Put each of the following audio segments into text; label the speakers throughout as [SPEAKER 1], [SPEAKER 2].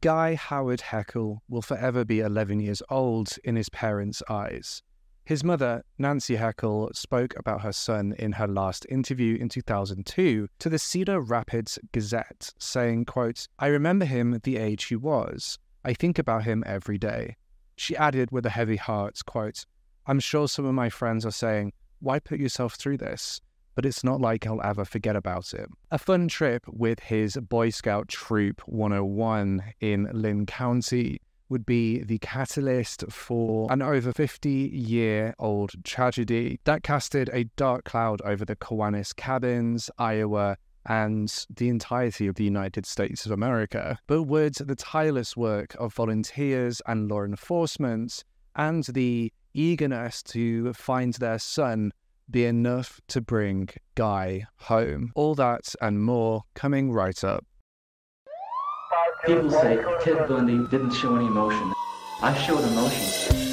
[SPEAKER 1] Guy Howard Heckle will forever be 11 years old in his parents' eyes. His mother, Nancy Heckle, spoke about her son in her last interview in 2002 to the Cedar Rapids Gazette, saying, quote, I remember him the age he was. I think about him every day. She added with a heavy heart, quote, I'm sure some of my friends are saying, why put yourself through this? But it's not like I'll ever forget about it. A fun trip with his Boy Scout Troop 101 in Linn County would be the catalyst for an over 50 year old tragedy that casted a dark cloud over the Kiwanis Cabins, Iowa, and the entirety of the United States of America. But would the tireless work of volunteers and law enforcement and the eagerness to find their son be enough to bring Guy home? All that and more coming right up.
[SPEAKER 2] People say Ted Bundy didn't show any emotion. I showed emotion.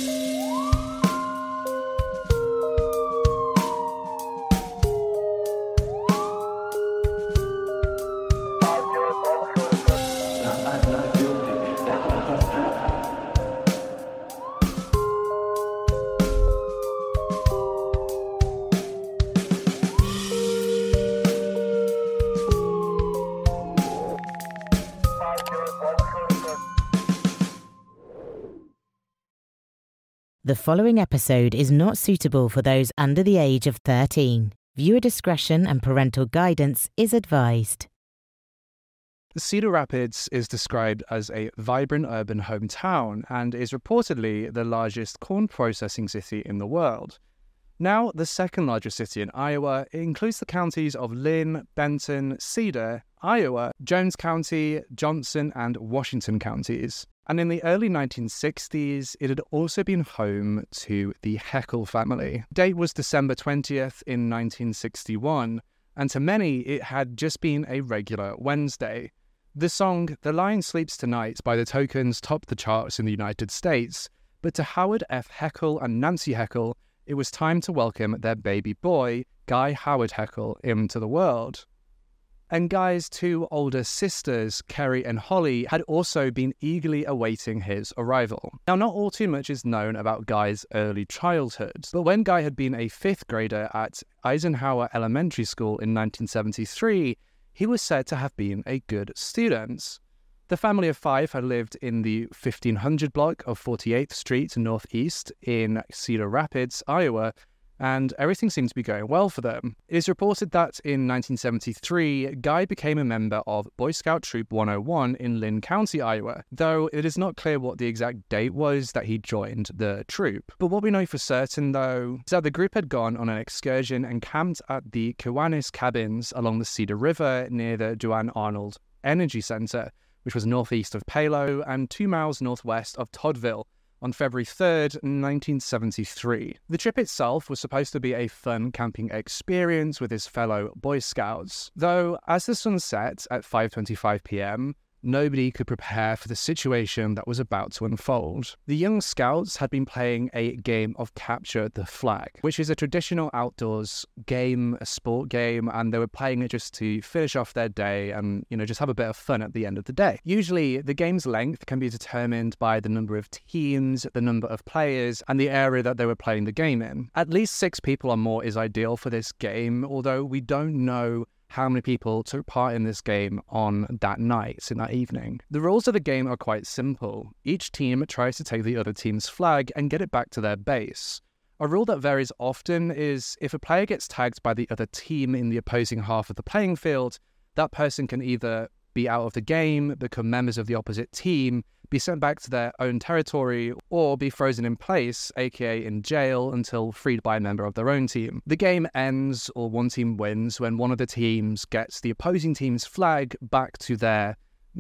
[SPEAKER 3] The following episode is not suitable for those under the age of 13. Viewer discretion and parental guidance is advised.
[SPEAKER 1] Cedar Rapids is described as a vibrant urban hometown and is reportedly the largest corn processing city in the world. Now, the second largest city in Iowa, it includes the counties of Linn, Benton, Cedar, Iowa, Jones County, Johnson, and Washington counties. And in the early 1960s, it had also been home to the Heckle family. Date was December 20th in 1961, and to many, it had just been a regular Wednesday. The song The Lion Sleeps Tonight by the Tokens topped the charts in the United States, but to Howard F. Heckle and Nancy Heckle, it was time to welcome their baby boy, Guy Howard Heckle, into the world. And Guy's two older sisters, Kerry and Holly, had also been eagerly awaiting his arrival. Now, not all too much is known about Guy's early childhood, but when Guy had been a fifth grader at Eisenhower Elementary School in 1973, he was said to have been a good student. The family of five had lived in the 1500 block of 48th Street Northeast in Cedar Rapids, Iowa, and everything seemed to be going well for them. It is reported that in 1973, Guy became a member of Boy Scout Troop 101 in Linn County, Iowa, though it is not clear what the exact date was that he joined the troop. But what we know for certain, though, is that the group had gone on an excursion and camped at the Kiwanis Cabins along the Cedar River near the Duane Arnold Energy Center, which was northeast of Palo and two miles northwest of Toddville on February 3rd, 1973. The trip itself was supposed to be a fun camping experience with his fellow Boy Scouts, though as the sun set at 5:25 p.m., nobody could prepare for the situation that was about to unfold. The young scouts had been playing a game of capture the flag, which is a traditional outdoors game, a sport game, and they were playing it just to finish off their day and, you know, just have a bit of fun at the end of the day. Usually, the game's length can be determined by the number of teams, the number of players, and the area that they were playing the game in. At least six people or more is ideal for this game, although we don't know how many people took part in this game on that night, in that evening. The rules of the game are quite simple. Each team tries to take the other team's flag and get it back to their base. A rule that varies often is if a player gets tagged by the other team in the opposing half of the playing field, that person can either be out of the game, become members of the opposite team, be sent back to their own territory, or be frozen in place, aka in jail, until freed by a member of their own team. The game ends or one team wins when one of the teams gets the opposing team's flag back to their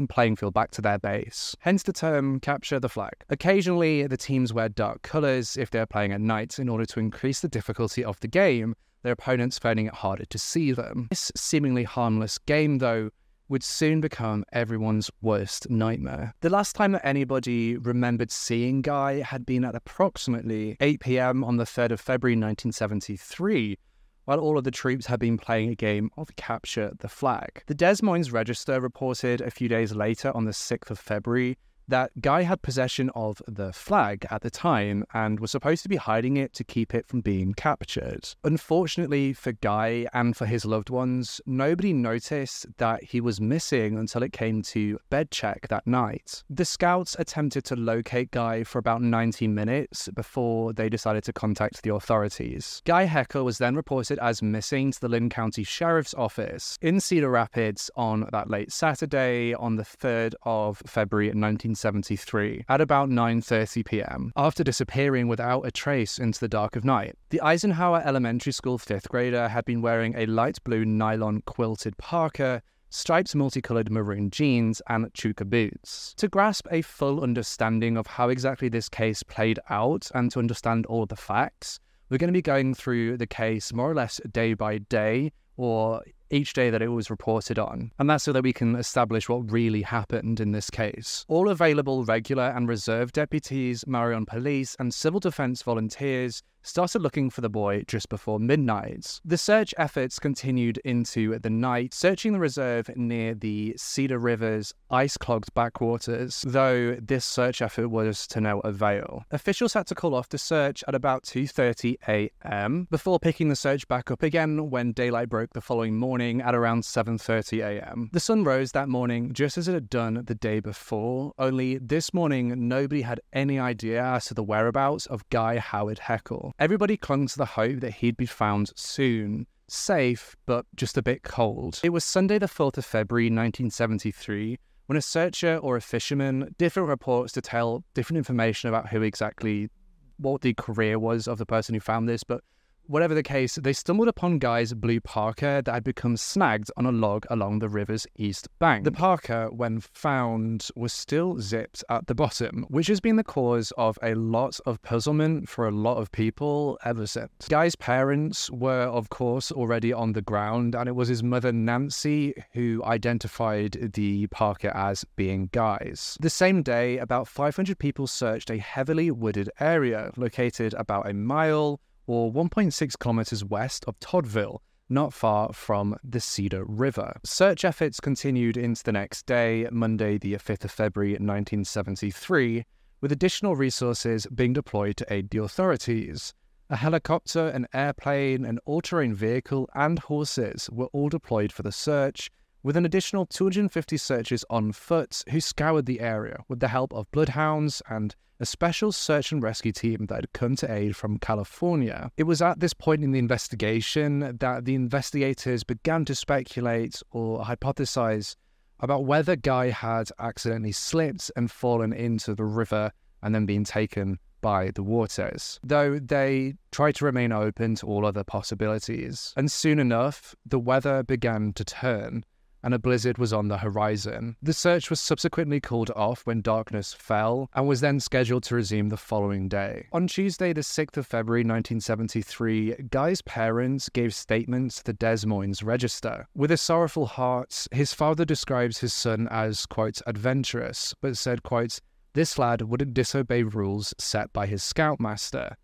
[SPEAKER 1] playing field back to their base. Hence the term capture the flag. Occasionally, the teams wear dark colours if they're playing at night in order to increase the difficulty of the game, their opponents finding it harder to see them. This seemingly harmless game, though, would soon become everyone's worst nightmare. The last time that anybody remembered seeing Guy had been at approximately 8 pm on the 3rd of February 1973, while all of the troops had been playing a game of Capture the Flag. The Des Moines Register reported a few days later on the 6th of February that Guy had possession of the flag at the time and was supposed to be hiding it to keep it from being captured. Unfortunately for Guy and for his loved ones, nobody noticed that he was missing until it came to bed check that night. The scouts attempted to locate Guy for about 90 minutes before they decided to contact the authorities. Guy Heckle was then reported as missing to the Linn County Sheriff's Office in Cedar Rapids on that late Saturday on the 3rd of February 19 1973 at about 9:30 p.m. after disappearing without a trace into the dark of night. The Eisenhower Elementary School 5th grader had been wearing a light blue nylon quilted parka striped multicolored maroon jeans, and chukka boots. To grasp a full understanding of how exactly this case played out and to understand all the facts, we're going to be going through the case more or less day by day or each day that it was reported on. And that's so that we can establish what really happened in this case. All available regular and reserve deputies, Marion police, and civil defense volunteers started looking for the boy just before midnight. The search efforts continued into the night, searching the reserve near the Cedar River's ice-clogged backwaters, though this search effort was to no avail. Officials had to call off the search at about 2:30 a.m. before picking the search back up again when daylight broke the following morning at around 7:30 a.m. The sun rose that morning just as it had done the day before, only this morning nobody had any idea as to the whereabouts of Guy Howard Heckle. Everybody clung to the hope that he'd be found soon. Safe, but just a bit cold. It was Sunday, the 4th of February, 1973, when a searcher or a fisherman, different reports to tell different information about who exactly, what the career was of the person who found this, but Whatever the case, they stumbled upon Guy's blue parka that had become snagged on a log along the river's east bank. The parka, when found, was still zipped at the bottom, which has been the cause of a lot of puzzlement for a lot of people ever since. Guy's parents were, of course, already on the ground, and it was his mother, Nancy, who identified the parka as being Guy's. The same day, about 500 people searched a heavily wooded area located about a mile or 1.6 kilometers west of Toddville, not far from the Cedar River. Search efforts continued into the next day, Monday, the 5th of February 1973, with additional resources being deployed to aid the authorities. A helicopter, an airplane, an all terrain vehicle, and horses were all deployed for the search, with an additional 250 searchers on foot who scoured the area with the help of bloodhounds and a special search and rescue team that had come to aid from California. It was at this point in the investigation that the investigators began to speculate or hypothesize about whether Guy had accidentally slipped and fallen into the river and then been taken by the waters, though they tried to remain open to all other possibilities. And soon enough, the weather began to turn and a blizzard was on the horizon. The search was subsequently called off when darkness fell and was then scheduled to resume the following day. On Tuesday, the 6th of February 1973, Guy's parents gave statements to the Des Moines Register. With a sorrowful heart, his father describes his son as, quote, adventurous, but said, quote, this lad wouldn't disobey rules set by his scoutmaster.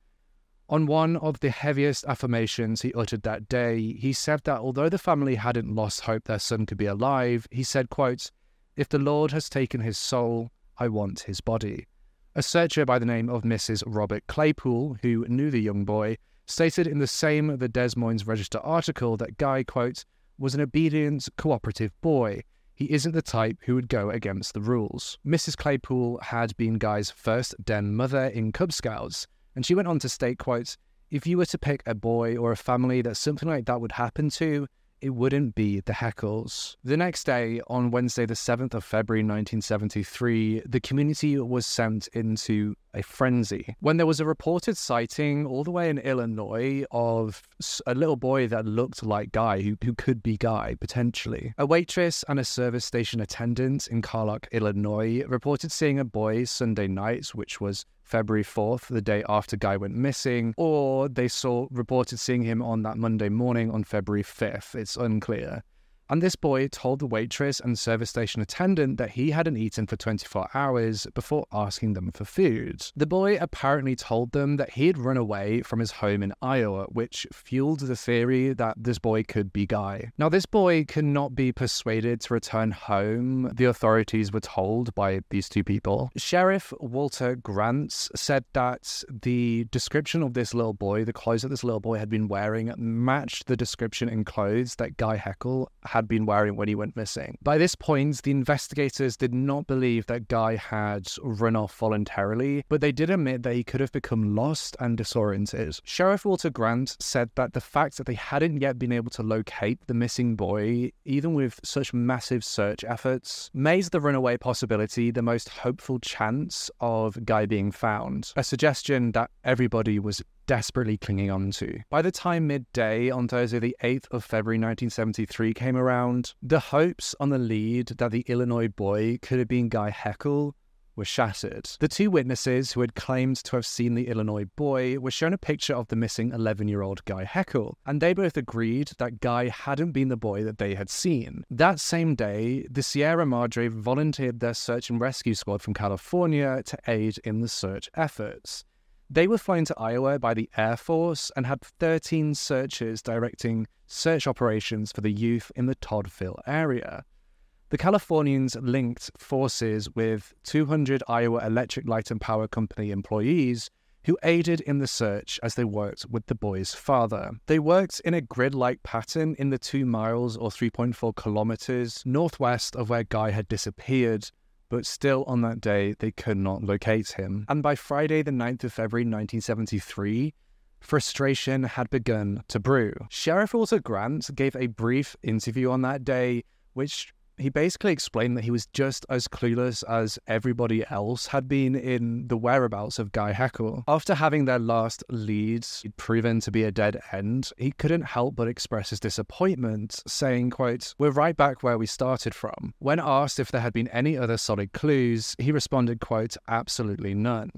[SPEAKER 1] On one of the heaviest affirmations he uttered that day, he said that although the family hadn't lost hope their son could be alive, he said, quote, If the Lord has taken his soul, I want his body. A searcher by the name of Mrs. Robert Claypool, who knew the young boy, stated in the same The Des Moines Register article that Guy, quote, was an obedient, cooperative boy. He isn't the type who would go against the rules. Mrs. Claypool had been Guy's first den mother in Cub Scouts, and she went on to state, quote, if you were to pick a boy or a family that something like that would happen to, it wouldn't be the Heckles. The next day, on Wednesday, the 7th of February 1973, the community was sent into a frenzy when there was a reported sighting all the way in Illinois of a little boy that looked like Guy, who, who could be Guy potentially. A waitress and a service station attendant in Carlock, Illinois, reported seeing a boy Sunday night, which was February 4th, the day after Guy went missing, or they saw reported seeing him on that Monday morning on February 5th. It's unclear and this boy told the waitress and service station attendant that he hadn't eaten for 24 hours before asking them for food. The boy apparently told them that he had run away from his home in Iowa, which fueled the theory that this boy could be Guy. Now, this boy could not be persuaded to return home, the authorities were told by these two people. Sheriff Walter Grants said that the description of this little boy, the clothes that this little boy had been wearing, matched the description in clothes that Guy Heckle had been wearing when he went missing. By this point, the investigators did not believe that Guy had run off voluntarily, but they did admit that he could have become lost and disoriented. Sheriff Walter Grant said that the fact that they hadn't yet been able to locate the missing boy, even with such massive search efforts, made the runaway possibility the most hopeful chance of Guy being found. A suggestion that everybody was desperately clinging on to. By the time midday on Thursday, the 8th of February 1973 came around, the hopes on the lead that the Illinois boy could have been Guy Heckle were shattered. The two witnesses who had claimed to have seen the Illinois boy were shown a picture of the missing 11 year old Guy Heckle, and they both agreed that Guy hadn't been the boy that they had seen. That same day, the Sierra Madre volunteered their search and rescue squad from California to aid in the search efforts. They were flown to Iowa by the Air Force and had 13 searchers directing search operations for the youth in the Toddville area. The Californians linked forces with 200 Iowa Electric Light and Power Company employees who aided in the search as they worked with the boy's father. They worked in a grid like pattern in the two miles or 3.4 kilometers northwest of where Guy had disappeared but still on that day they could not locate him. And by Friday, the 9th of February 1973, frustration had begun to brew. Sheriff Walter Grant gave a brief interview on that day, which he basically explained that he was just as clueless as everybody else had been in the whereabouts of Guy Heckle. After having their last leads proven to be a dead end, he couldn't help but express his disappointment, saying, quote, We're right back where we started from. When asked if there had been any other solid clues, he responded, quote, Absolutely none.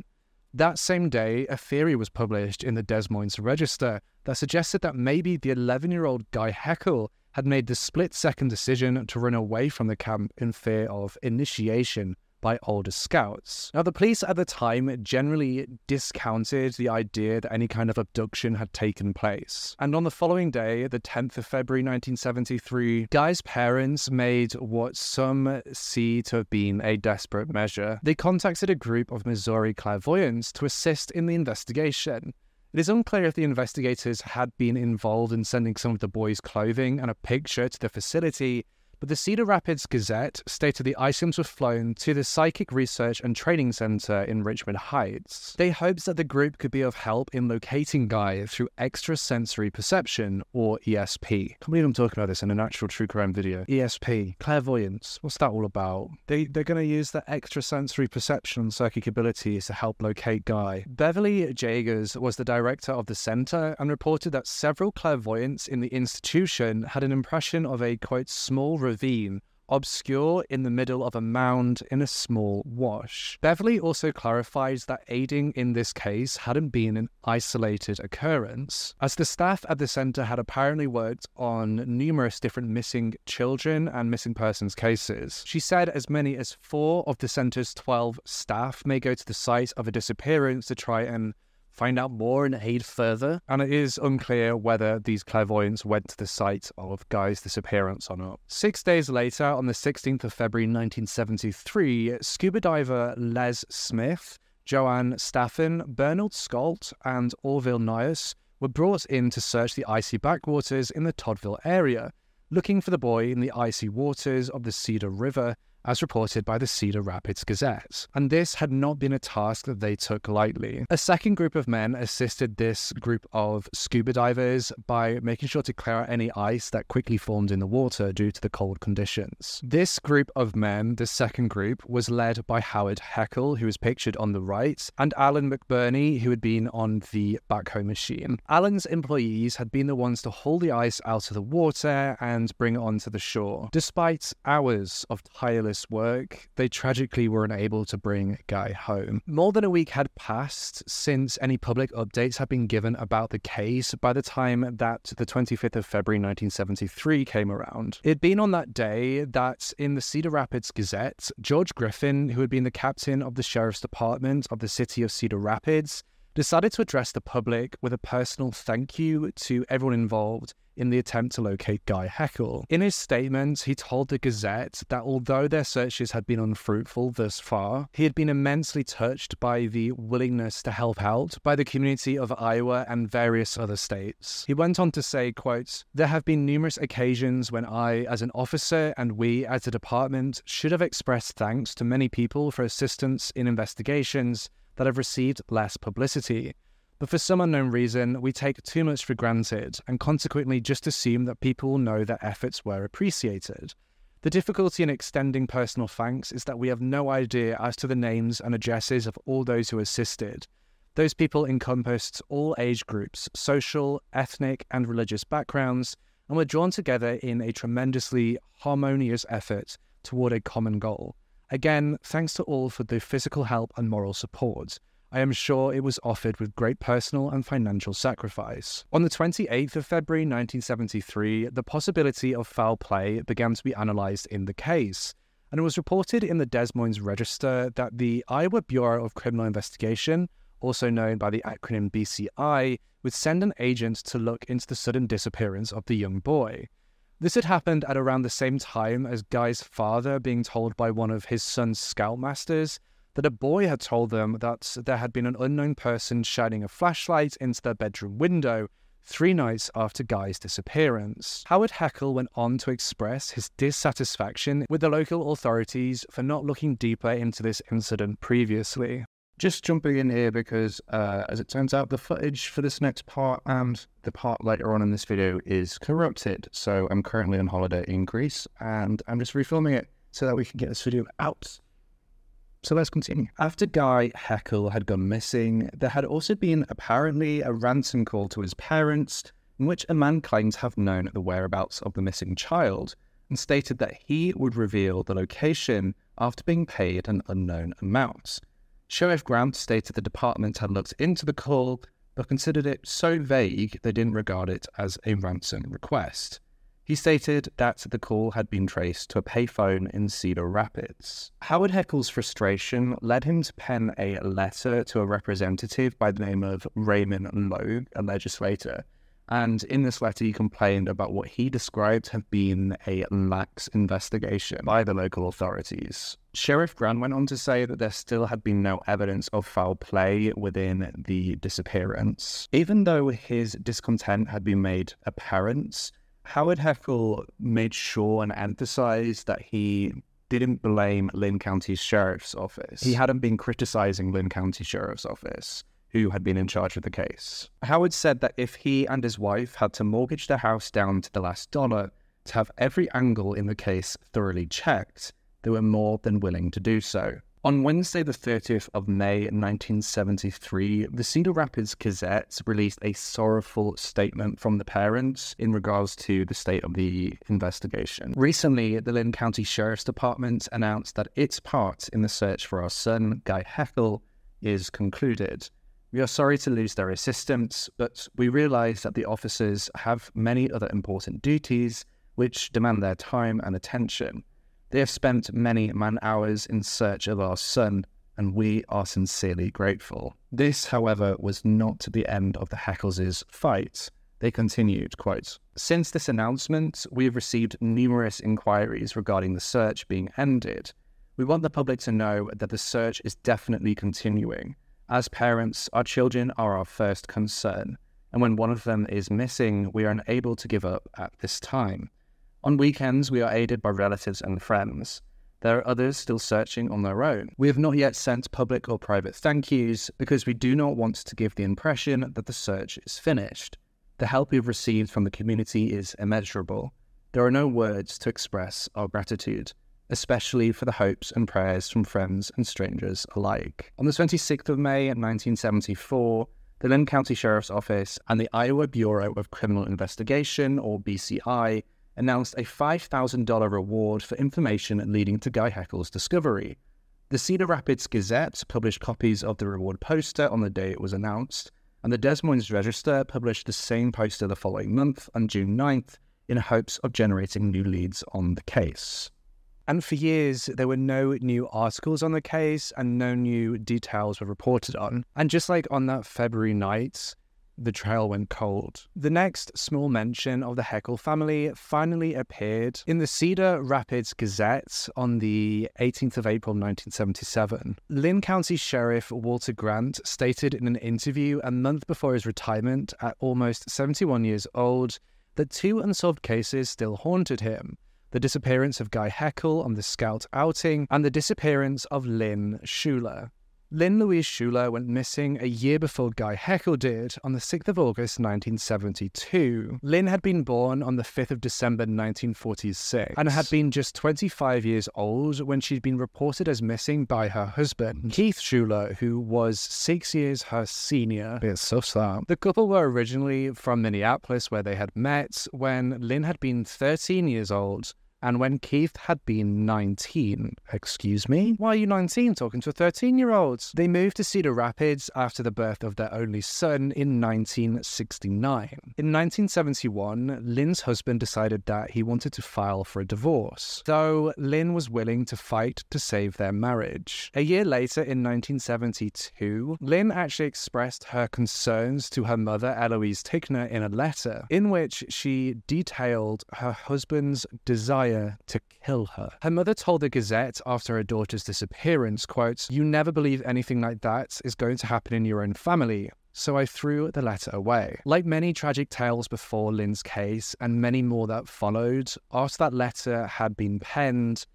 [SPEAKER 1] That same day, a theory was published in the Des Moines Register that suggested that maybe the 11 year old Guy Heckle had made the split second decision to run away from the camp in fear of initiation by older scouts. Now, the police at the time generally discounted the idea that any kind of abduction had taken place. And on the following day, the 10th of February 1973, Guy's parents made what some see to have been a desperate measure. They contacted a group of Missouri clairvoyants to assist in the investigation. It is unclear if the investigators had been involved in sending some of the boys' clothing and a picture to the facility, but the Cedar Rapids Gazette stated the items were flown to the Psychic Research and Training Center in Richmond Heights. They hoped that the group could be of help in locating Guy through extrasensory perception, or ESP. I can't believe I'm talking about this in an actual true crime video. ESP, clairvoyance, what's that all about? They, they're going to use the extrasensory perception and psychic abilities to help locate Guy. Beverly Jaegers was the director of the center and reported that several clairvoyants in the institution had an impression of a, quote, small ravine obscure in the middle of a mound in a small wash. Beverly also clarifies that aiding in this case hadn't been an isolated occurrence, as the staff at the center had apparently worked on numerous different missing children and missing persons cases. She said as many as four of the center's 12 staff may go to the site of a disappearance to try and find out more and aid further. And it is unclear whether these clairvoyants went to the site of Guy's disappearance or not. Six days later, on the 16th of February 1973, scuba diver Les Smith, Joanne Staffin, Bernard Scott, and Orville Nias were brought in to search the icy backwaters in the Toddville area, looking for the boy in the icy waters of the Cedar River as reported by the Cedar Rapids Gazette. And this had not been a task that they took lightly. A second group of men assisted this group of scuba divers by making sure to clear out any ice that quickly formed in the water due to the cold conditions. This group of men, the second group, was led by Howard Heckle, who is pictured on the right, and Alan McBurney, who had been on the backhoe machine. Alan's employees had been the ones to haul the ice out of the water and bring it onto the shore. Despite hours of tireless work, they tragically were unable to bring Guy home. More than a week had passed since any public updates had been given about the case by the time that the 25th of February 1973 came around. It had been on that day that in the Cedar Rapids Gazette, George Griffin, who had been the captain of the Sheriff's Department of the city of Cedar Rapids, decided to address the public with a personal thank you to everyone involved in the attempt to locate Guy Heckle. In his statement, he told the Gazette that although their searches had been unfruitful thus far, he had been immensely touched by the willingness to help out by the community of Iowa and various other states. He went on to say, quote, There have been numerous occasions when I, as an officer, and we, as a department, should have expressed thanks to many people for assistance in investigations that have received less publicity. But for some unknown reason, we take too much for granted and consequently just assume that people will know their efforts were appreciated. The difficulty in extending personal thanks is that we have no idea as to the names and addresses of all those who assisted. Those people encompassed all age groups, social, ethnic, and religious backgrounds, and were drawn together in a tremendously harmonious effort toward a common goal. Again, thanks to all for the physical help and moral support. I am sure it was offered with great personal and financial sacrifice. On the 28th of February 1973, the possibility of foul play began to be analysed in the case, and it was reported in the Des Moines Register that the Iowa Bureau of Criminal Investigation, also known by the acronym BCI, would send an agent to look into the sudden disappearance of the young boy. This had happened at around the same time as Guy's father being told by one of his son's scoutmasters that a boy had told them that there had been an unknown person shining a flashlight into their bedroom window three nights after Guy's disappearance. Howard Heckle went on to express his dissatisfaction with the local authorities for not looking deeper into this incident previously.
[SPEAKER 4] Just jumping in here because, uh, as it turns out, the footage for this next part and the part later on in this video is corrupted. So I'm currently on holiday in Greece and I'm just refilming it so that we can get this video out. So let's continue. After Guy Heckle had gone missing, there had also been apparently a ransom call to his parents, in which a man claimed to have known the whereabouts of the missing child and stated that he would reveal the location after being paid an unknown amount. Sheriff Grant stated the department had looked into the call but considered it so vague they didn't regard it as a ransom request. He stated that the call had been traced to a payphone in Cedar Rapids. Howard Heckle's frustration led him to pen a letter to a representative by the name of Raymond Logue, a legislator. And in this letter, he complained about what he described have been a lax investigation by the local authorities. Sheriff Grant went on to say that there still had been no evidence of foul play within the disappearance. Even though his discontent had been made apparent, Howard Heckle made sure and emphasized that he didn't blame Linn County Sheriff's Office. He hadn't been criticizing Linn County Sheriff's Office, who had been in charge of the case. Howard said that if he and his wife had to mortgage their house down to the last dollar to have every angle in the case thoroughly checked, they were more than willing to do so. On Wednesday, the 30th of May 1973, the Cedar Rapids Gazette released a sorrowful statement from the parents in regards to the state of the investigation. Recently, the Linn County Sheriff's Department announced that its part in the search for our son, Guy Heckle, is concluded. We are sorry to lose their assistance, but we realize that the officers have many other important duties which demand their time and attention. They have spent many man hours in search of our son, and we are sincerely grateful. This, however, was not the end of the Heckles' fight. They continued, quote, Since this announcement, we have received numerous inquiries regarding the search being ended. We want the public to know that the search is definitely continuing. As parents, our children are our first concern, and when one of them is missing, we are unable to give up at this time. On weekends, we are aided by relatives and friends.
[SPEAKER 1] There are others still searching on their own. We have not yet sent public or private thank yous because we do not want to give the impression that the search is finished. The help we've received from the community is immeasurable. There are no words to express our gratitude, especially for the hopes and prayers from friends and strangers alike. On the 26th of May 1974, the Linn County Sheriff's Office and the Iowa Bureau of Criminal Investigation, or BCI, announced a $5,000 reward for information leading to Guy Heckle's discovery. The Cedar Rapids Gazette published copies of the reward poster on the day it was announced, and the Des Moines Register published the same poster the following month on June 9th in hopes of generating new leads on the case. And for years, there were no new articles on the case and no new details were reported on. And just like on that February night, the trail went cold. The next small mention of the Heckle family finally appeared in the Cedar Rapids Gazette on the 18th of April 1977. Linn County Sheriff Walter Grant stated in an interview a month before his retirement at almost 71 years old that two unsolved cases still haunted him the disappearance of Guy Heckle on the scout outing, and the disappearance of Lynn Schuler. Lynn Louise Schuler went missing a year before Guy Heckle did on the 6th of August 1972. Lynn had been born on the 5th of December 1946 and had been just 25 years old when she'd been reported as missing by her husband, Keith Schuler, who was six years her senior. Bit sus that. The couple were originally from Minneapolis where they had met when Lynn had been 13 years old and when Keith had been 19, excuse me? Why are you 19 talking to a 13 year old? They moved to Cedar Rapids after the birth of their only son in 1969. In 1971, Lynn's husband decided that he wanted to file for a divorce, though Lynn was willing to fight to save their marriage. A year later, in 1972, Lynn actually expressed her concerns to her mother, Eloise Tickner, in a letter, in which she detailed her husband's desire desire to kill her. Her mother told the Gazette after her daughter's disappearance, quote, You never believe anything like that is going to happen in your own family so I threw the letter away. Like many tragic tales before Lynn's case, and many more that followed, after that letter had been penned,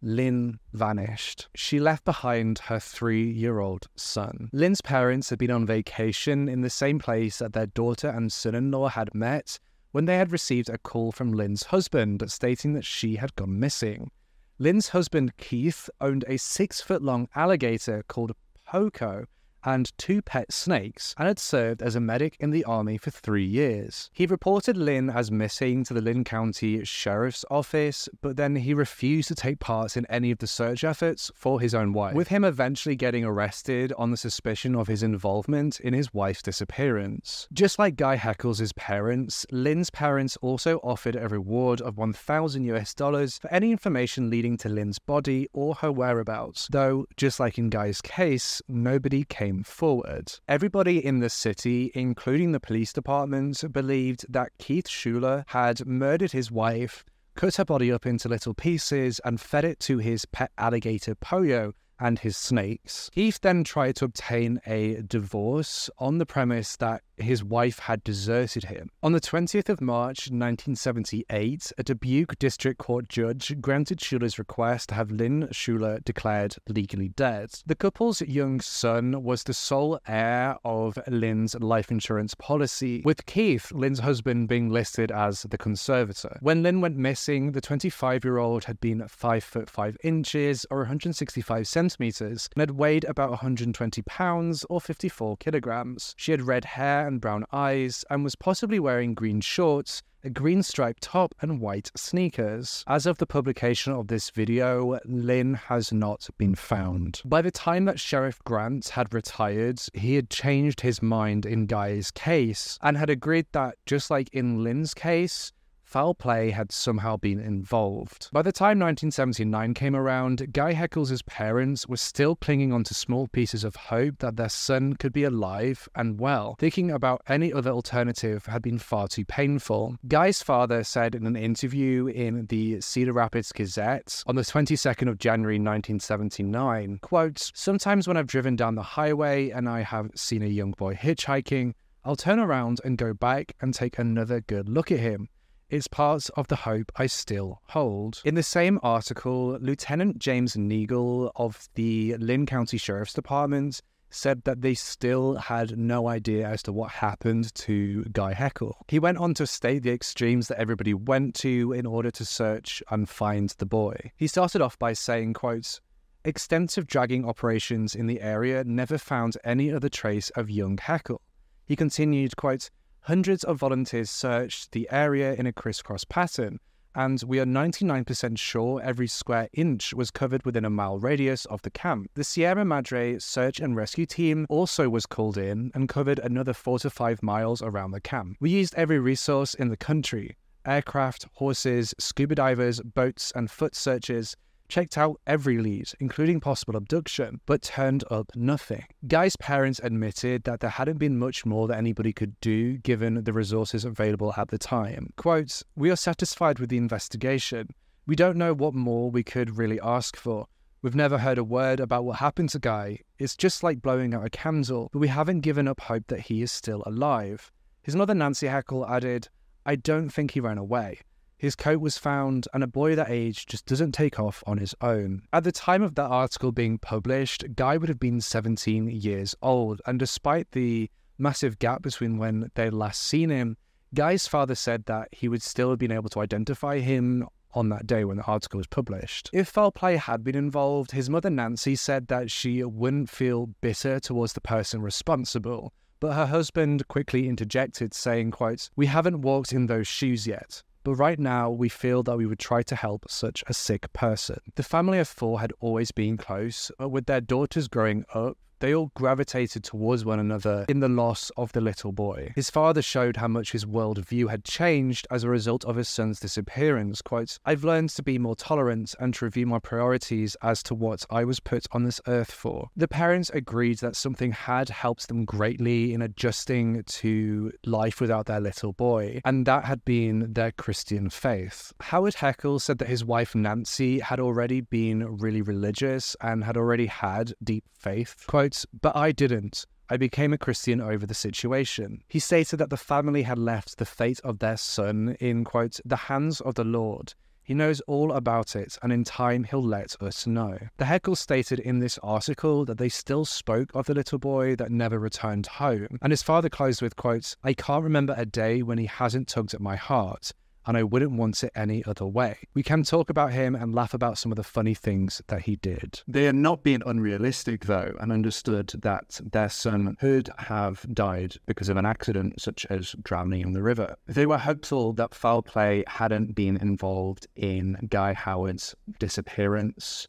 [SPEAKER 1] Lynn vanished. She left behind her three year old son. Lynn's parents had been on vacation in the same place that their daughter and son in law had met when they had received a call from Lynn's husband stating that she had gone missing. Lynn's husband, Keith, owned a six foot long alligator called Poco and two pet snakes and had served as a medic in the army for three years. He reported Lynn as missing to the Linn County Sheriff's Office, but then he refused to take part in any of the search efforts for his own wife, with him eventually getting arrested on the suspicion of his involvement in his wife's disappearance. Just like Guy Heckle's parents, Lynn's parents also offered a reward of 1,000 US dollars for any information leading to Lynn's body or her whereabouts, though, just like in Guy's case, nobody came came forward. Everybody in the city, including the police department, believed that Keith Schuler had murdered his wife, cut her body up into little pieces, and fed it to his pet alligator Poyo, and his snakes. Keith then tried to obtain a divorce on the premise that his wife had deserted him. On the 20th of March 1978, a Dubuque District Court judge granted Schuler's request to have Lynn Schuler declared legally dead. The couple's young son was the sole heir of Lynn's life insurance policy, with Keith, Lynn's husband, being listed as the conservator. When Lynn went missing, the 25 year old had been 5 foot 5 inches or 165 centimeters and had weighed about 120 pounds or 54 kilograms. She had red hair and brown eyes and was possibly wearing green shorts, a green striped top, and white sneakers. As of the publication of this video, Lynn has not been found. By the time that Sheriff Grant had retired, he had changed his mind in Guy's case and had agreed that, just like in Lynn's case, foul play had somehow been involved. By the time 1979 came around, Guy Heckles' parents were still clinging onto small pieces of hope that their son could be alive and well. Thinking about any other alternative had been far too painful. Guy's father said in an interview in the Cedar Rapids Gazette on the 22nd of January 1979, quote, Sometimes when I've driven down the highway and I have seen a young boy hitchhiking, I'll turn around and go back and take another good look at him. It's part of the hope I still hold. In the same article, Lieutenant James Neagle of the Linn County Sheriff's Department said that they still had no idea as to what happened to Guy Heckle. He went on to state the extremes that everybody went to in order to search and find the boy. He started off by saying, quote, Extensive dragging operations in the area never found any other trace of young Heckle. He continued, quote, Hundreds of volunteers searched the area in a crisscross pattern, and we are 99% sure every square inch was covered within a mile radius of the camp. The Sierra Madre search and rescue team also was called in and covered another 4 to 5 miles around the camp. We used every resource in the country aircraft, horses, scuba divers, boats, and foot searches checked out every lead, including possible abduction, but turned up nothing. Guy's parents admitted that there hadn't been much more that anybody could do given the resources available at the time. Quote, We are satisfied with the investigation. We don't know what more we could really ask for. We've never heard a word about what happened to Guy. It's just like blowing out a candle, but we haven't given up hope that he is still alive. His mother, Nancy Heckle, added, I don't think he ran away. His coat was found, and a boy that age just doesn't take off on his own. At the time of that article being published, Guy would have been 17 years old, and despite the massive gap between when they'd last seen him, Guy's father said that he would still have been able to identify him on that day when the article was published. If foul play had been involved, his mother Nancy said that she wouldn't feel bitter towards the person responsible. But her husband quickly interjected, saying, quote, We haven't walked in those shoes yet but right now we feel that we would try to help such a sick person. The family of four had always been close, but with their daughters growing up, they all gravitated towards one another in the loss of the little boy. His father showed how much his worldview had changed as a result of his son's disappearance. Quote, I've learned to be more tolerant and to review my priorities as to what I was put on this earth for. The parents agreed that something had helped them greatly in adjusting to life without their little boy, and that had been their Christian faith. Howard Heckle said that his wife Nancy had already been really religious and had already had deep faith. Quote, but I didn't. I became a Christian over the situation. He stated that the family had left the fate of their son in, quote, the hands of the Lord. He knows all about it, and in time he'll let us know. The Heckle stated in this article that they still spoke of the little boy that never returned home, and his father closed with, quote, I can't remember a day when he hasn't tugged at my heart and I wouldn't want it any other way. We can talk about him and laugh about some of the funny things that he did.
[SPEAKER 4] They are not being unrealistic, though, and understood that their son could have died because of an accident, such as drowning in the river. They were hopeful that foul play hadn't been involved in Guy Howard's disappearance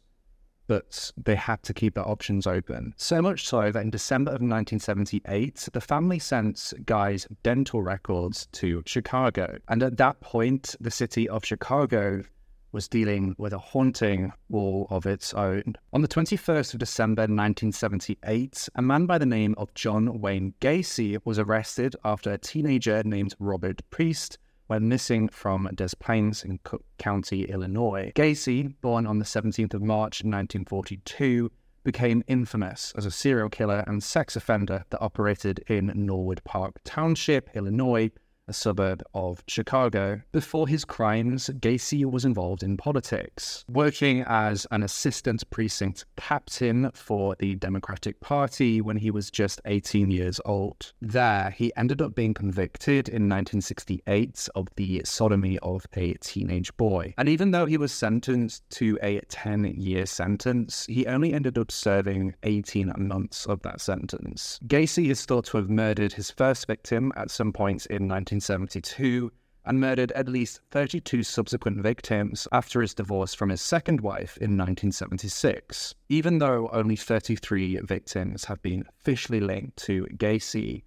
[SPEAKER 4] but they had to keep their options open. So much so that in December of 1978, the family sent Guy's dental records to Chicago. And at that point, the city of Chicago was dealing with a haunting all of its own. On the 21st of December 1978, a man by the name of John Wayne Gacy was arrested after a teenager named Robert Piest went missing from Des Plaines in Cook County, Illinois. Gacy, born on the 17th of March 1942, became infamous as a serial killer and sex offender that operated in Norwood Park Township, Illinois, a suburb of Chicago. Before his crimes, Gacy was involved in politics, working as an assistant precinct captain for the Democratic Party when he was just 18 years old. There, he ended up being convicted in 1968 of the sodomy of a teenage boy. And even though he was sentenced to a 10 year sentence, he only ended up serving 18 months of that sentence. Gacy is thought to have murdered his first victim at some point in 19 1972 and murdered at least 32 subsequent victims after his divorce from his second wife in 1976. Even though only 33 victims have been officially linked to Gacy,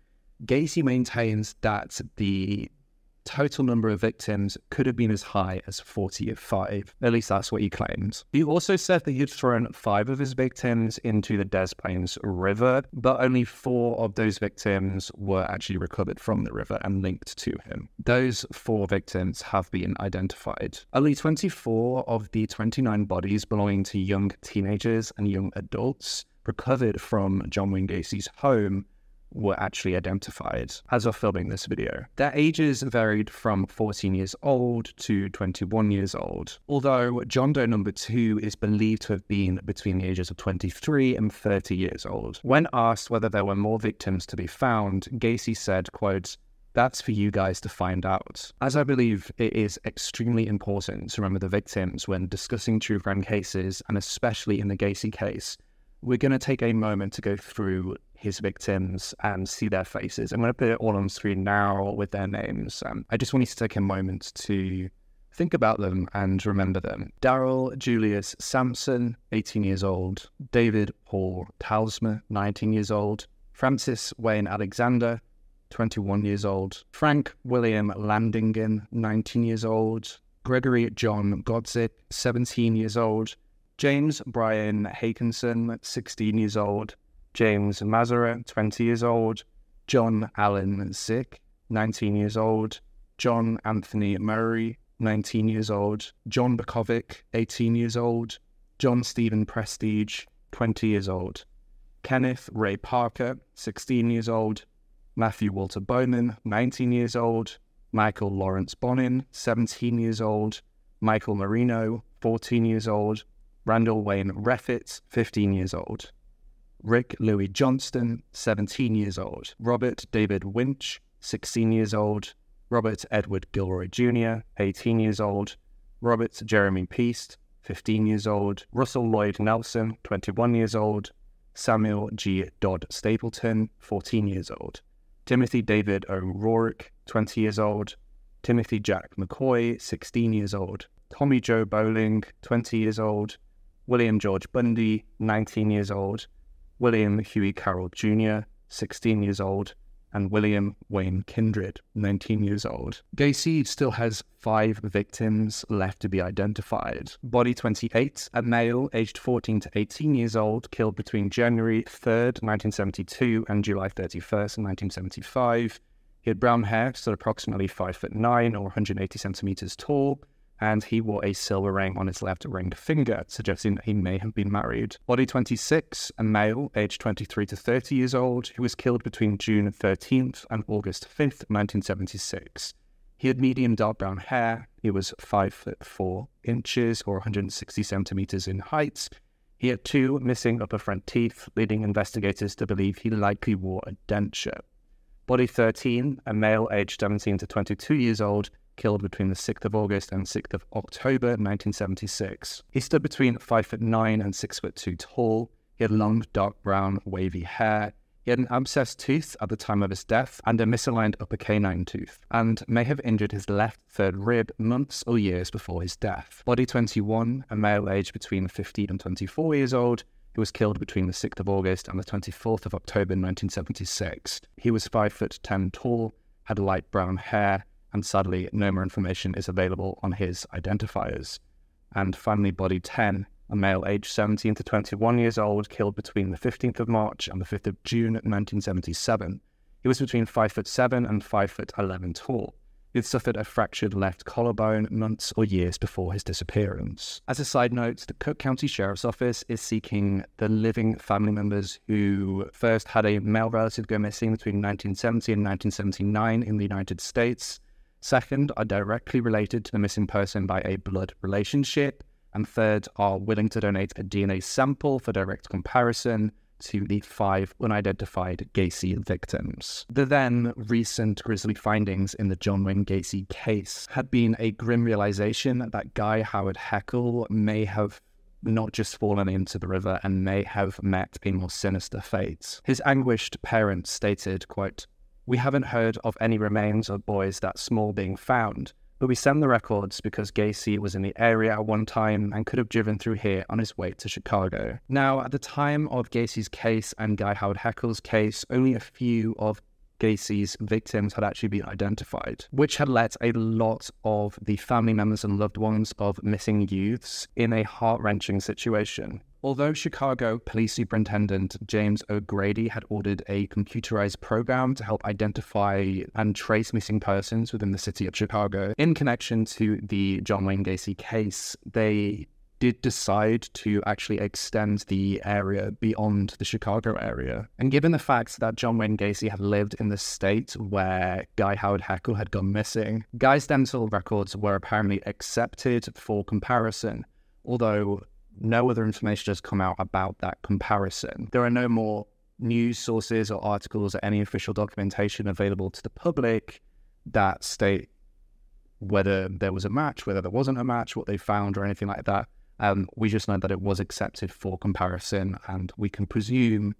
[SPEAKER 4] Gacy maintains that the total number of victims could have been as high as 45. At least that's what he claims. He also said that he'd thrown five of his victims into the Des Plaines River, but only four of those victims were actually recovered from the river and linked to him. Those four victims have been identified. Only 24 of the 29 bodies belonging to young teenagers and young adults recovered from John Wayne Gacy's home
[SPEAKER 1] were actually identified as of filming this video. Their ages varied from 14 years old to 21 years old, although John Doe number two is believed to have been between the ages of 23 and 30 years old. When asked whether there were more victims to be found, Gacy said, quote, that's for you guys to find out. As I believe it is extremely important to remember the victims when discussing true crime cases, and especially in the Gacy case, we're going to take a moment to go through his victims and see their faces. I'm going to put it all on screen now with their names. Um, I just want you to take a moment to think about them and remember them. Darrell Julius Samson, 18 years old. David Paul Talsma, 19 years old. Francis Wayne Alexander, 21 years old. Frank William Landingin, 19 years old. Gregory John Godzik, 17 years old. James Brian Haakenson, 16 years old. James Mazzara, 20 years old. John Allen Szyc, 19 years old. John Anthony Murray, 19 years old. John Butkovich, 18 years old. John Stephen Prestidge, 20 years old. Kenneth Ray Parker, 16 years old. Matthew Walter Bowman, 19 years old, Michael Lawrence Bonnin, 17 years old, Michael Marino, 14 years old, Randall Wayne Reffett, 15 years old, Rick Louis Johnston, 17 years old, Robert David Winch, 16 years old, Robert Edward Gilroy Jr., 18 years old, Robert Jeremy Piest, 15 years old, Russell Lloyd Nelson, 21 years old, Samuel G. Dodd Stapleton, 14 years old. Timothy David O'Rourke, 20 years old, Timothy Jack McCoy, 16 years old, Tommy Joe Boling, 20 years old, William George Bundy, 19 years old, William Huey Carroll Jr., 16 years old, and William Wayne Kindred, 19 years old. Gacy still has five victims left to be identified. Body 28, a male aged 14 to 18 years old, killed between January 3rd, 1972 and July 31st, 1975. He had brown hair, stood approximately 5 foot 9 or 180 centimeters tall, and he wore a silver ring on his left ringed finger, suggesting that he may have been married. Body 26, a male aged 23 to 30 years old, who was killed between June 13th and August 5th, 1976. He had medium dark brown hair. He was 5 foot 4 inches or 160 centimeters in height. He had two missing upper front teeth, leading investigators to believe he likely wore a denture. Body 13, a male aged 17 to 22 years old, killed between the 6th of August and 6th of October 1976. He stood between 5 foot 9 and 6 foot 2 tall. He had long, dark brown, wavy hair. He had an abscessed tooth at the time of his death and a misaligned upper canine tooth, and may have injured his left third rib months or years before his death. Body 21, a male aged between 15 and 24 years old, who was killed between the 6th of August and the 24th of October 1976. He was 5 foot 10 tall, had light brown hair, and sadly, no more information is available on his identifiers. And finally, body 10, a male aged 17 to 21 years old, killed between the 15th of March and the 5th of June 1977. He was between 5 foot 7 and 5 foot 11 tall. He had suffered a fractured left collarbone months or years before his disappearance. As a side note, the Cook County Sheriff's Office is seeking the living family members who first had a male relative go missing between 1970 and 1979 in the United States, Second, are directly related to the missing person by a blood relationship. And third, are willing to donate a DNA sample for direct comparison to the five unidentified Gacy victims. The then recent grisly findings in the John Wayne Gacy case had been a grim realization that Guy Howard Heckle may have not just fallen into the river and may have met a more sinister fate. His anguished parents stated, quote, we haven't heard of any remains of boys that small being found, but we send the records because Gacy was in the area at one time and could have driven through here on his way to Chicago. Now, at the time of Gacy's case and Guy Howard Heckle's case, only a few of Gacy's victims had actually been identified, which had left a lot of the family members and loved ones of missing youths in a heart wrenching situation. Although Chicago Police Superintendent James O'Grady had ordered a computerized program to help identify and trace missing persons within the city of Chicago in connection to the John Wayne Gacy case, they did decide to actually extend the area beyond the Chicago area. And given the fact that John Wayne Gacy had lived in the state where Guy Howard Heckle had gone missing, Guy's dental records were apparently accepted for comparison, although no other information has come out about that comparison. There are no more news sources or articles or any official documentation available to the public that state whether there was a match, whether there wasn't a match, what they found, or anything like that. Um, we just know that it was accepted for comparison, and we can presume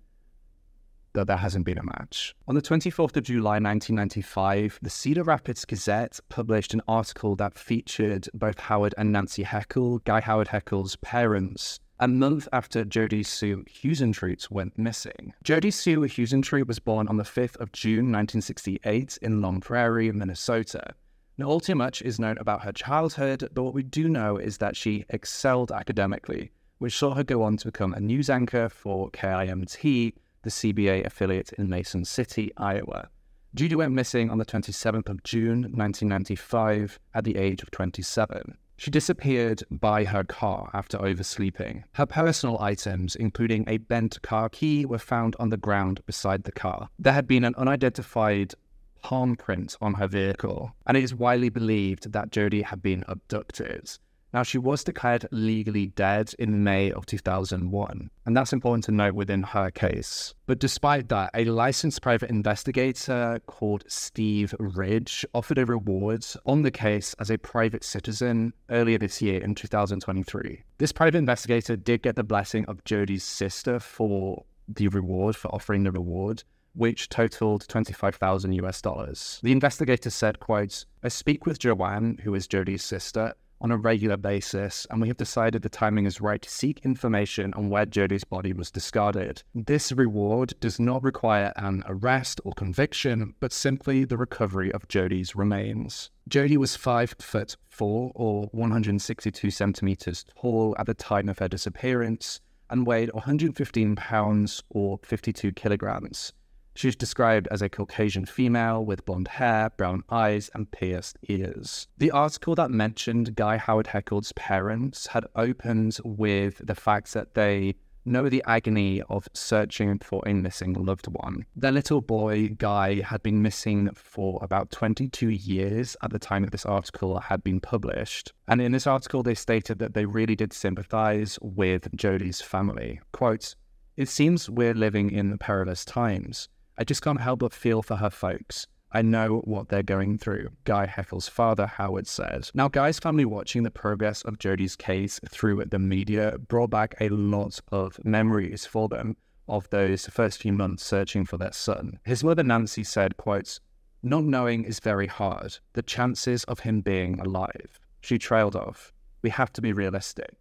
[SPEAKER 1] that there hasn't been a match. On the 24th of July 1995, the Cedar Rapids Gazette published an article that featured both Howard and Nancy Heckle, Guy Howard Heckle's parents, a month after Jody Sue Huisentruit went missing. Jody Sue Huisentruit was born on the 5th of June 1968 in Long Prairie, Minnesota. Now, all too much is known about her childhood, but what we do know is that she excelled academically, which saw her go on to become a news anchor for KIMT, the CBS affiliate in Mason City, Iowa. Judy went missing on the 27th of June 1995 at the age of 27. She disappeared by her car after oversleeping. Her personal items, including a bent car key, were found on the ground beside the car. There had been an unidentified palm print on her vehicle, and it is widely believed that Jody had been abducted. Now, she was declared legally dead in May of 2001, and that's important to note within her case. But despite that, a licensed private investigator called Steve Ridge offered a reward on the case as a private citizen earlier this year in 2023. This private investigator did get the blessing of Jody's sister for the reward, for offering the reward, which totaled 25,000 US dollars. The investigator said, quote, I speak with Joanne, who is Jody's sister, on a regular basis, and we have decided the timing is right to seek information on where Jody's body was discarded. This reward does not require an arrest or conviction, but simply the recovery of Jody's remains. Jody was 5 foot 4 or 162 centimeters tall at the time of her disappearance and weighed 115 pounds or 52 kilograms. She's described as a Caucasian female with blonde hair, brown eyes, and pierced ears. The article that mentioned Guy Howard Heckle's parents had opened with the fact that they know the agony of searching for a missing loved one. Their little boy, Guy, had been missing for about 22 years at the time that this article had been published. And in this article, they stated that they really did sympathize with Jody's family. Quote, It seems we're living in perilous times. I just can't help but feel for her folks. I know what they're going through, Guy Heckle's father, Howard, said. Now, Guy's family watching the progress of Jody's case through the media brought back a lot of memories for them of those first few months searching for their son. His mother, Nancy, said, quote, Not knowing is very hard. The chances of him being alive. She trailed off. We have to be realistic.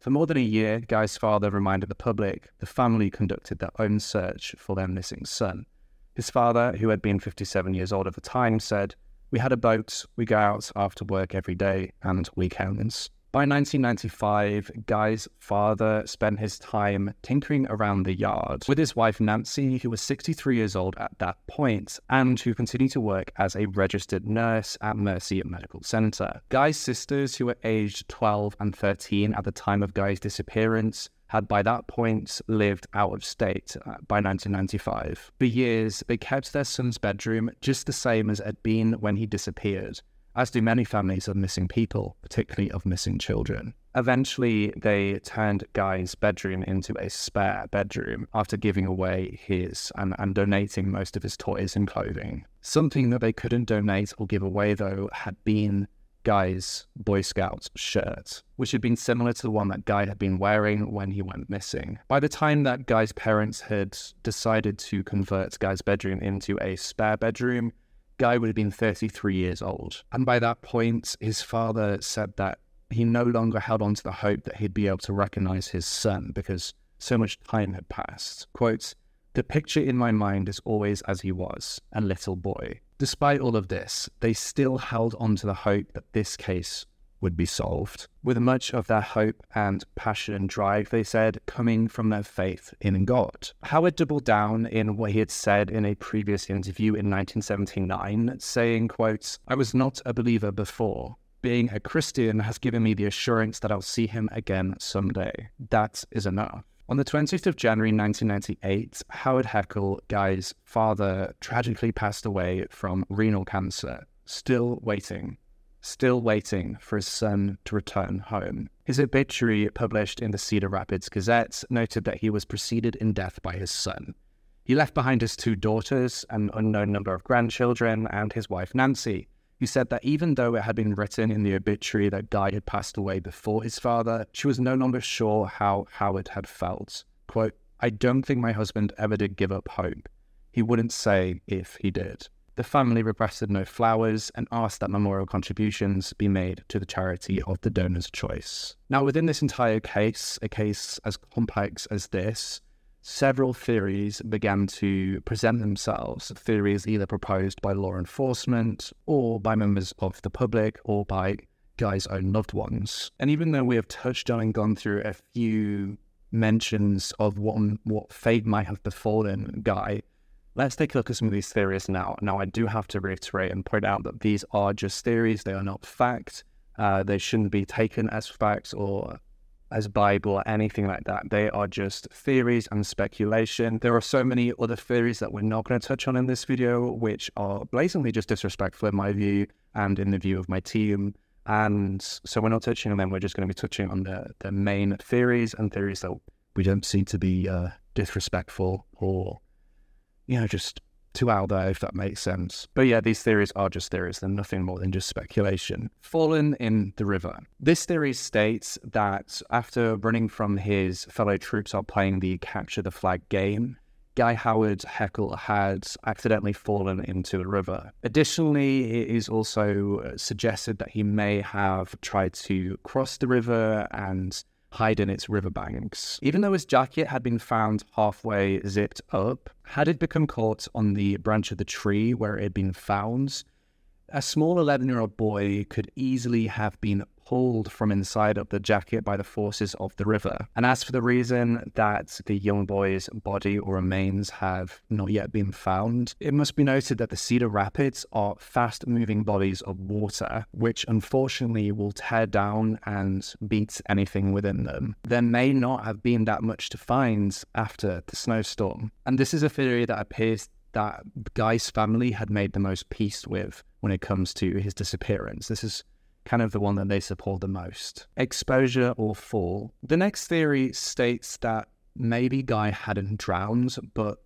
[SPEAKER 1] For more than a year, Guy's father reminded the public the family conducted their own search for their missing son. His father, who had been 57 years old at the time, said, We had a boat, we go out after work every day and weekends. By 1995, Guy's father spent his time tinkering around the yard with his wife Nancy, who was 63 years old at that point, and who continued to work as a registered nurse at Mercy Medical Center. Guy's sisters, who were aged 12 and 13 at the time of Guy's disappearance, had by that point lived out of state uh, by 1995. For years, they kept their son's bedroom just the same as it had been when he disappeared, as do many families of missing people, particularly of missing children. Eventually, they turned Guy's bedroom into a spare bedroom after giving away his and, and donating most of his toys and clothing. Something that they couldn't donate or give away, though, had been Guy's Boy Scouts shirt, which had been similar to the one that Guy had been wearing when he went missing. By the time that Guy's parents had decided to convert Guy's bedroom into a spare bedroom, Guy would have been 33 years old. And by that point, his father said that he no longer held on to the hope that he'd be able to recognize his son because so much time had passed. Quote, the picture in my mind is always as he was, a little boy. Despite all of this, they still held on to the hope that this case would be solved. With much of their hope and passion and drive, they said, coming from their faith in God. Howard doubled down in what he had said in a previous interview in 1979, saying, quote, I was not a believer before, being a Christian has given me the assurance that I'll see him again someday. That is enough. On the 20th of January 1998, Howard Heckle, Guy's father, tragically passed away from renal cancer, still waiting, still waiting for his son to return home. His obituary, published in the Cedar Rapids Gazette, noted that he was preceded in death by his son. He left behind his two daughters, an unknown number of grandchildren, and his wife Nancy, who said that even though it had been written in the obituary that Guy had passed away before his father, she was no longer sure how Howard had felt. Quote, I don't think my husband ever did give up hope. He wouldn't say if he did. The family requested no flowers and asked that memorial contributions be made to the charity of the donor's choice. Now, within this entire case, a case as complex as this, several theories began to present themselves. Theories either proposed by law enforcement or by members of the public or by Guy's own loved ones. And even though we have touched on and gone through a few mentions of what, what fate might have befallen Guy, let's take a look at some of these theories now. Now, I do have to reiterate and point out that these are just theories, they are not fact. Uh, they shouldn't be taken as facts or as Bible or anything like that. They are just theories and speculation. There are so many other theories that we're not going to touch on in this video, which are blatantly just disrespectful in my view and in the view of my team. And so we're not touching on them. We're just going to be touching on the, the main theories and theories that we don't seem to be uh, disrespectful or, you know, just out there, if that makes sense. But yeah, these theories are just theories. They're nothing more than just speculation. Fallen in the river. This theory states that after running from his fellow troops while playing the capture the flag game, Guy Howard Heckle had accidentally fallen into the river. Additionally, it is also uh, suggested that he may have tried to cross the river and hide in its riverbanks. Even though his jacket had been found halfway zipped up, had it become caught on the branch of the tree where it had been found, a small 11 year old boy could easily have been pulled from inside of the jacket by the forces of the river. And as for the reason that the young boy's body or remains have not yet been found, it must be noted that the Cedar Rapids are fast moving bodies of water, which unfortunately will tear down and beat anything within them. There may not have been that much to find after the snowstorm. And this is a theory that appears that Guy's family had made the most peace with when it comes to his disappearance. This is kind of the one that they support the most. Exposure or fall. The next theory states that maybe Guy hadn't drowned, but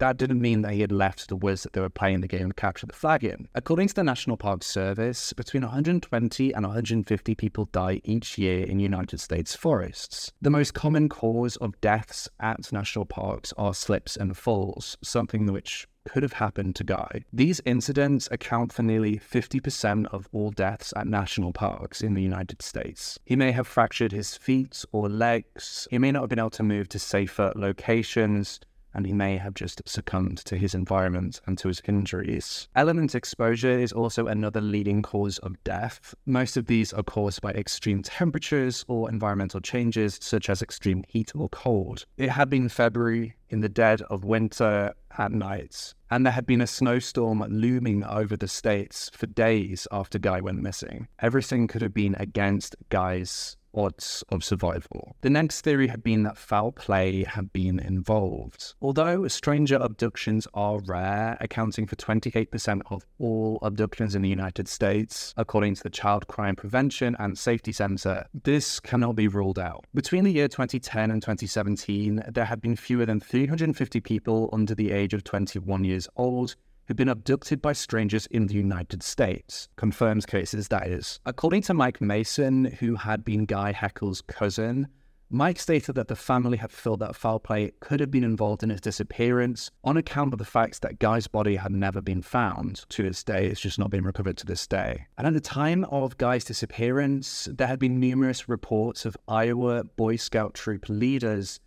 [SPEAKER 1] that didn't mean that he had left the woods that they were playing the game to capture the flag in. According to the National Park Service, between 120 and 150 people die each year in United States forests. The most common cause of deaths at national parks are slips and falls, something which could have happened to Guy. These incidents account for nearly 50% of all deaths at national parks in the United States. He may have fractured his feet or legs, he may not have been able to move to safer locations, and he may have just succumbed to his environment and to his injuries. Element exposure is also another leading cause of death. Most of these are caused by extreme temperatures or environmental changes, such as extreme heat or cold. It had been February in the dead of winter at night, and there had been a snowstorm looming over the states for days after Guy went missing. Everything could have been against Guy's odds of survival. The next theory had been that foul play had been involved. Although stranger abductions are rare, accounting for 28% of all abductions in the United States, according to the Child Crime Prevention and Safety Center, this cannot be ruled out. Between the year 2010 and 2017, there had been fewer than 350 people under the age of 21 years old who'd been abducted by strangers in the United States. Confirms cases, that is. According to Mike Mason, who had been Guy Heckle's cousin, Mike stated that the family had felt that foul play could have been involved in his disappearance on account of the fact that Guy's body had never been found. To this day, it's just not been recovered to this day. And at the time of Guy's disappearance, there had been numerous reports of Iowa Boy Scout troop leaders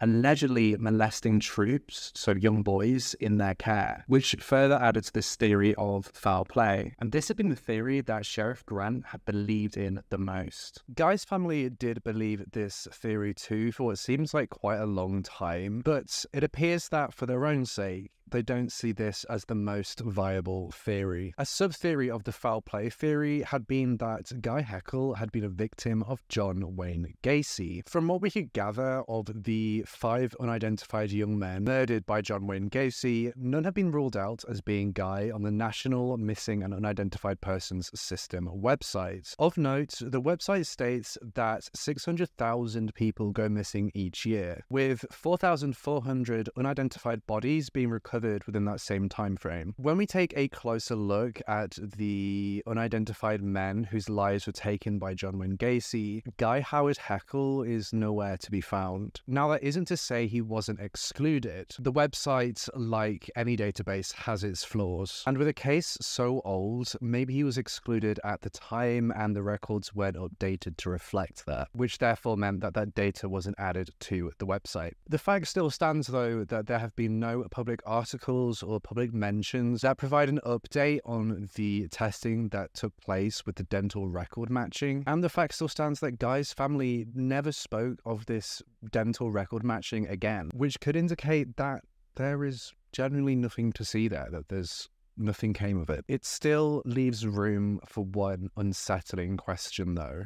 [SPEAKER 1] allegedly molesting troops, so young boys, in their care, which further added to this theory of foul play. And this had been the theory that Sheriff Grant had believed in the most.
[SPEAKER 4] Guy's family did believe this theory too for what seems like quite a long time, but it appears that for their own sake,
[SPEAKER 1] they don't see this as the most viable theory. A sub theory of the foul play theory had been that Guy Heckle had been a victim of John Wayne Gacy. From what we could gather of the five unidentified young men murdered by John Wayne Gacy, none have been ruled out as being Guy on the National Missing and Unidentified Persons System website. Of note, the website states that 600,000 people go missing each year, with 4,400 unidentified bodies being recovered within that same time frame. When we take a closer look at the unidentified men whose lives were taken by John Wayne Gacy, Guy Howard Heckle is nowhere to be found. Now, that isn't to say he wasn't excluded. The website, like any database, has its flaws. And with a case so old, maybe he was excluded at the time and the records weren't updated to reflect that, which therefore meant that that data wasn't added to the website. The fact still stands, though, that there have been no public articles or public mentions that provide an update on the testing that took place with the dental record matching. And the fact still stands that Guy's family never spoke of this dental record matching again, which could indicate that there is generally nothing to see there, that there's nothing came of it. It still leaves room for one unsettling question, though.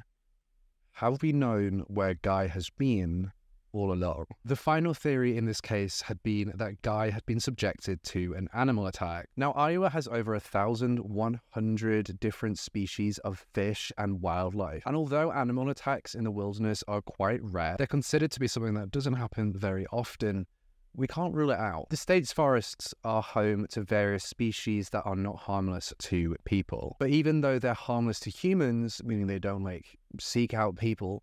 [SPEAKER 1] Have we known where Guy has been all along? The final theory in this case had been that Guy had been subjected to an animal attack. Now, Iowa has over 1,100 different species of fish and wildlife. And although animal attacks in the wilderness are quite rare, they're considered to be something that doesn't happen very often we can't rule it out. The state's forests are home to various species that are not harmless to people. But even though they're harmless to humans, meaning they don't like seek out people,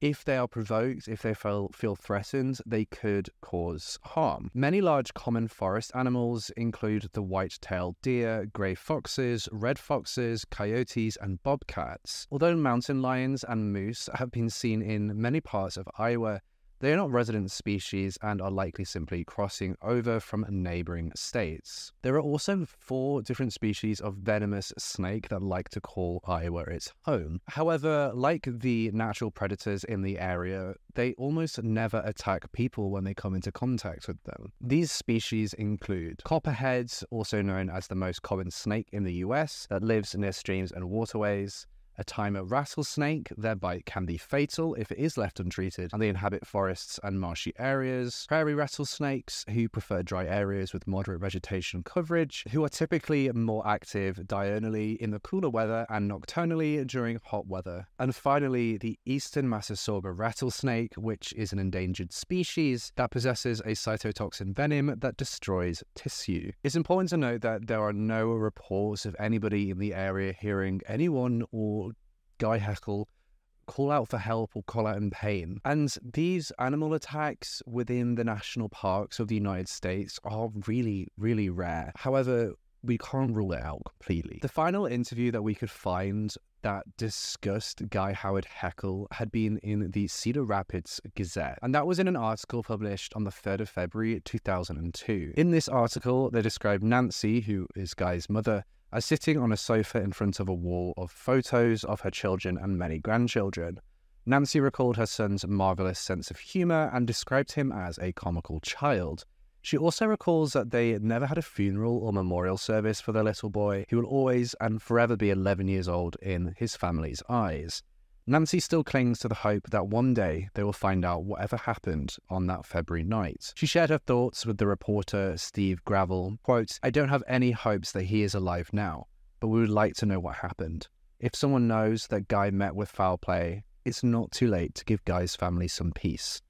[SPEAKER 1] if they are provoked, if they feel, feel threatened, they could cause harm. Many large common forest animals include the white-tailed deer, grey foxes, red foxes, coyotes, and bobcats. Although mountain lions and moose have been seen in many parts of Iowa, they are not resident species and are likely simply crossing over from neighboring states. There are also four different species of venomous snake that like to call Iowa its home. However, like the natural predators in the area, they almost never attack people when they come into contact with them. These species include copperheads, also known as the most common snake in the US, that lives near streams and waterways a Timber rattlesnake. Their bite can be fatal if it is left untreated, and they inhabit forests and marshy areas. Prairie rattlesnakes, who prefer dry areas with moderate vegetation coverage, who are typically more active diurnally in the cooler weather and nocturnally during hot weather. And finally, the eastern Massasauga rattlesnake, which is an endangered species that possesses a cytotoxin venom that destroys tissue. It's important to note that there are no reports of anybody in the area hearing anyone or Guy Heckle call out for help or call out in pain. And these animal attacks within the national parks of the United States are really, really rare. However, we can't rule it out completely. The final interview that we could find that discussed Guy Howard Heckle had been in the Cedar Rapids Gazette, and that was in an article published on the 3rd of February 2002. In this article, they described Nancy, who is Guy's mother, as sitting on a sofa in front of a wall of photos of her children and many grandchildren. Nancy recalled her son's marvelous sense of humour and described him as a comical child. She also recalls that they never had a funeral or memorial service for their little boy, who will always and forever be 11 years old in his family's eyes. Nancy still clings to the hope that one day they will find out whatever happened on that February night. She shared her thoughts with the reporter Steve Gravelle. Quote, I don't have any hopes that he is alive now, but we would like to know what happened. If someone knows that Guy met with foul play, it's not too late to give Guy's family some peace.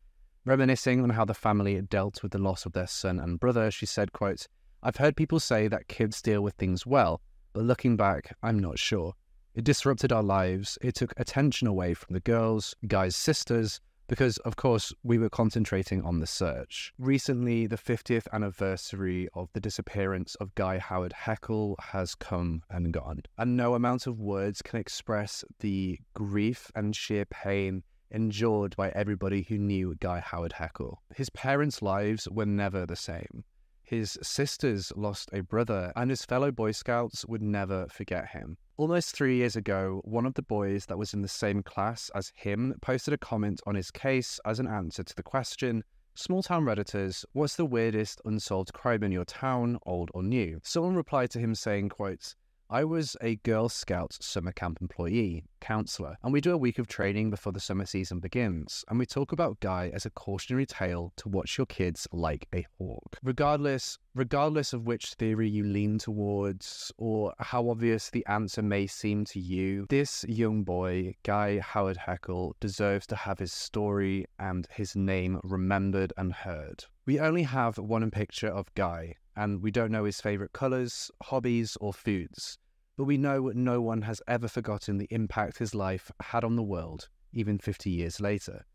[SPEAKER 1] Reminiscing on how the family dealt with the loss of their son and brother, she said, quote, I've heard people say that kids deal with things well, but looking back, I'm not sure. It disrupted our lives. It took attention away from the girls, Guy's sisters, because, of course, we were concentrating on the search. Recently, the 50th anniversary of the disappearance of Guy Howard Heckle has come and gone, and no amount of words can express the grief and sheer pain endured by everybody who knew Guy Howard Heckle. His parents' lives were never the same. His sisters lost a brother, and his fellow Boy Scouts would never forget him. Almost three years ago, one of the boys that was in the same class as him posted a comment on his case as an answer to the question Small town Redditors, what's the weirdest unsolved crime in your town, old or new? Someone replied to him saying, quote, I was a Girl Scouts summer camp employee, counselor, and we do a week of training before the summer season begins. And we talk about Guy as a cautionary tale to watch your kids like a hawk. Regardless, regardless of which theory you lean towards or how obvious the answer may seem to you, this young boy, Guy Howard Heckle, deserves to have his story and his name remembered and heard. We only have one picture of Guy, and we don't know his favourite colours, hobbies, or foods. But we know no one has ever forgotten the impact his life had on the world, even 50 years later.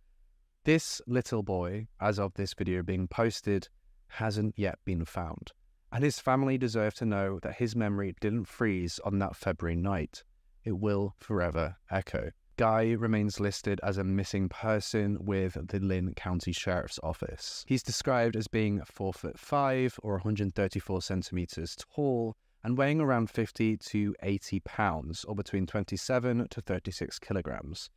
[SPEAKER 1] This little boy, as of this video being posted, hasn't yet been found. And his family deserve to know that his memory didn't freeze on that February night. It will forever echo. Guy remains listed as a missing person with the Linn County Sheriff's Office. He's described as being 4 foot 5 or 134 centimeters tall and weighing around 50 to 80 pounds or between 27 to 36 kilograms.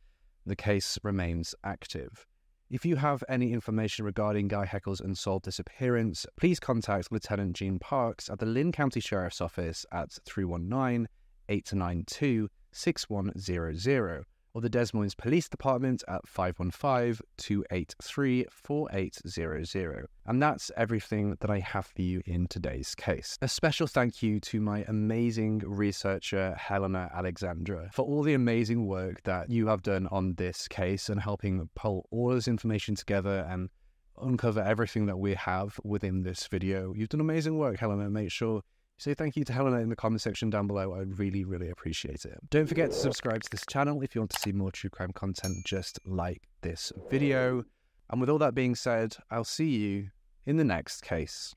[SPEAKER 1] The case remains active. If you have any information regarding Guy Heckle's unsolved disappearance, please contact Lieutenant Gene Parks at the Linn County Sheriff's Office at 319 892 6100 or the Des Moines Police Department at 515 283 4800. And that's everything that I have for you in today's case. A special thank you to my amazing researcher, Helena Alexandra, for all the amazing work that you have done on this case and helping pull all this information together and uncover everything that we have within this video. You've done amazing work, Helena. Make sure Say thank you to Helena in the comment section down below. I'd really, really appreciate it. Don't forget to subscribe to this channel if you want to see more true crime content just like this video. And with all that being said, I'll see you in the next case.